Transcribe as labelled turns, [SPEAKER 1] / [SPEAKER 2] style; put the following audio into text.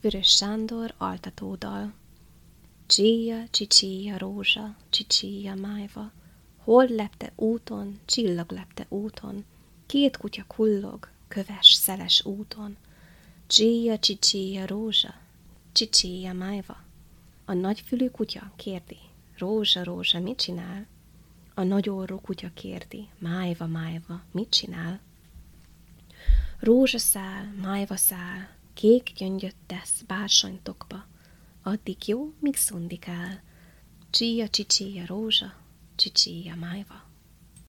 [SPEAKER 1] Vörös Sándor altatódal. Csíja, csicsíja, rózsa, csicsíja, májva, hol lepte úton, csillag lepte úton, két kutya kullog, köves, szeles úton. Csíja, csicsíja, rózsa, csicsíja, májva. A nagyfülű kutya kérdi, rózsa, rózsa, mit csinál? A nagyorrú kutya kérdi, májva, májva, mit csinál? Rózsaszál, májva szál, kék gyöngyöt tesz bársonytokba, addig jó, míg szundikál. Csíja, csicsíja, rózsa, csicsíja, májva.